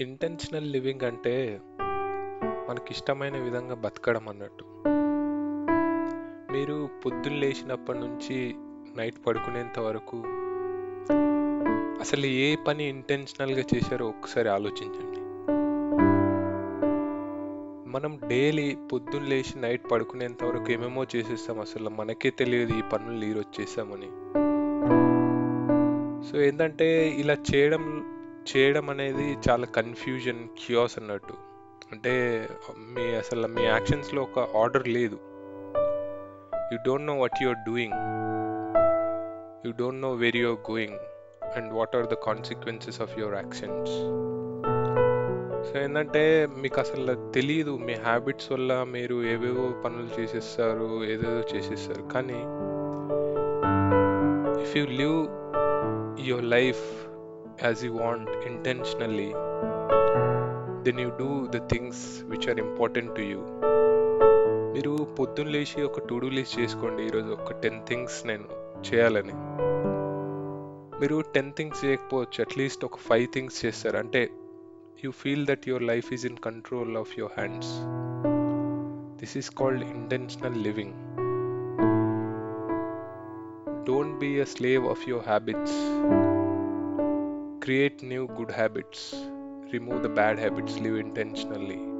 Intentional living అంటే మనకిష్టమైన విధంగా బతకడం అన్నట్టు. మీరు పొద్దున్న లేచినప్పటి నుంచి నైట్ పడుకునేంత వరకు అసలు ఏ పని ఇంటెన్షనల్గా చేశారో ఒకసారి ఆలోచించండి. మనం డైలీ పొద్దున్న లేచి నైట్ పడుకునేంత వరకు ఏమేమో చేసేస్తాం అసలు మనకే తెలియదు ఈ పనులు ఈరోజు వచ్చేసామని సో ఏంటంటే ఇలా చేయడం చేయడం అనేది చాలా కన్ఫ్యూజన్ క్యూస్ అన్నట్టు. అంటే మీ అసలు మీ యాక్షన్స్లో ఒక ఆర్డర్ లేదు. You don't know what you're doing you don't know where you're going and what are the consequences of your actions so ఏంటంటే మీకు అసలు తెలియదు మీ హ్యాబిట్స్ వల్ల మీరు ఏవేవో పనులు చేసేస్తారు ఏదేదో చేసేస్తారు. కానీ if you live your life as you want intentionally then you do the things which are important to you మీరు పొద్దున్న లేచి ఒక టు డూ లిస్ట్ చేసుకోండి. ఈరోజు ఒక టెన్ థింగ్స్ నేను చేయాలని. మీరు టెన్ థింగ్స్ చేయకపోవచ్చు. అట్లీస్ట్ ఒక ఫైవ్ థింగ్స్ చేస్తారు. అంటే you feel that your life is in control of your hands this is called intentional living don't be a slave of your habits create new good habits remove the bad habits live intentionally.